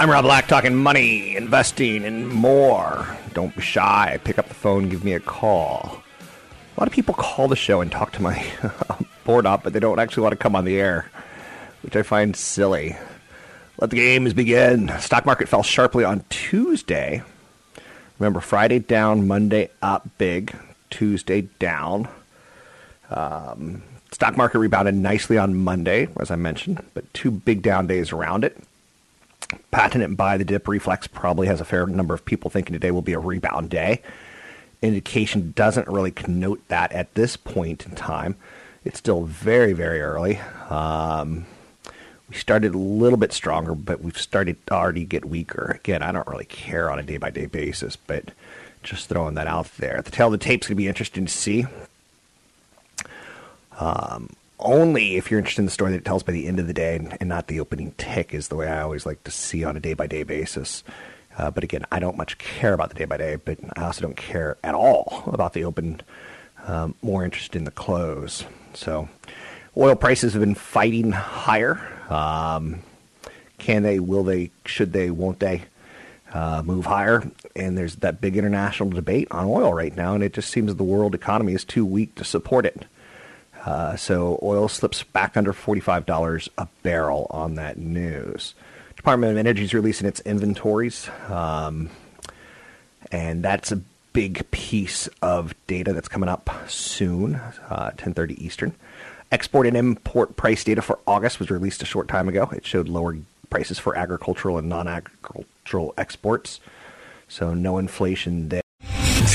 I'm Rob Black, talking money, investing, and more. Don't be shy. Pick up the phone, give me a call. A lot of people call the show and talk to my board up, but they don't actually want to come on the air, which I find silly. Let the games begin. Stock market fell sharply on Tuesday. Remember, Friday down, Monday up big, Tuesday down. Um, stock market rebounded nicely on Monday, as I mentioned, but two big down days around it patent and buy the dip reflex probably has a fair number of people thinking today will be a rebound day. Indication doesn't really connote that at this point in time. It's still very, very early. Um, we started a little bit stronger, but we've started to already get weaker. Again, I don't really care on a day by day basis, but just throwing that out there. The tale of the tape's going to be interesting to see. Um, only if you're interested in the story that it tells by the end of the day and, not the opening tick is the way I always like to see on a day by day basis. Uh, but again, I don't much care about the day by day, but I also don't care at all about the open. Um, more interested in the close. So, oil prices have been fighting higher. Um, can they? Will they? Should they? Won't they? Uh, move higher? And there's that big international debate on oil right now, and it just seems the world economy is too weak to support it. Uh, so oil slips back under $45 a barrel on that news. Department of Energy is releasing its inventories, um, and that's a big piece of data that's coming up soon, uh, 10:30 Eastern. Export and import price data for August was released a short time ago. It showed lower prices for agricultural and non-agricultural exports, so no inflation there.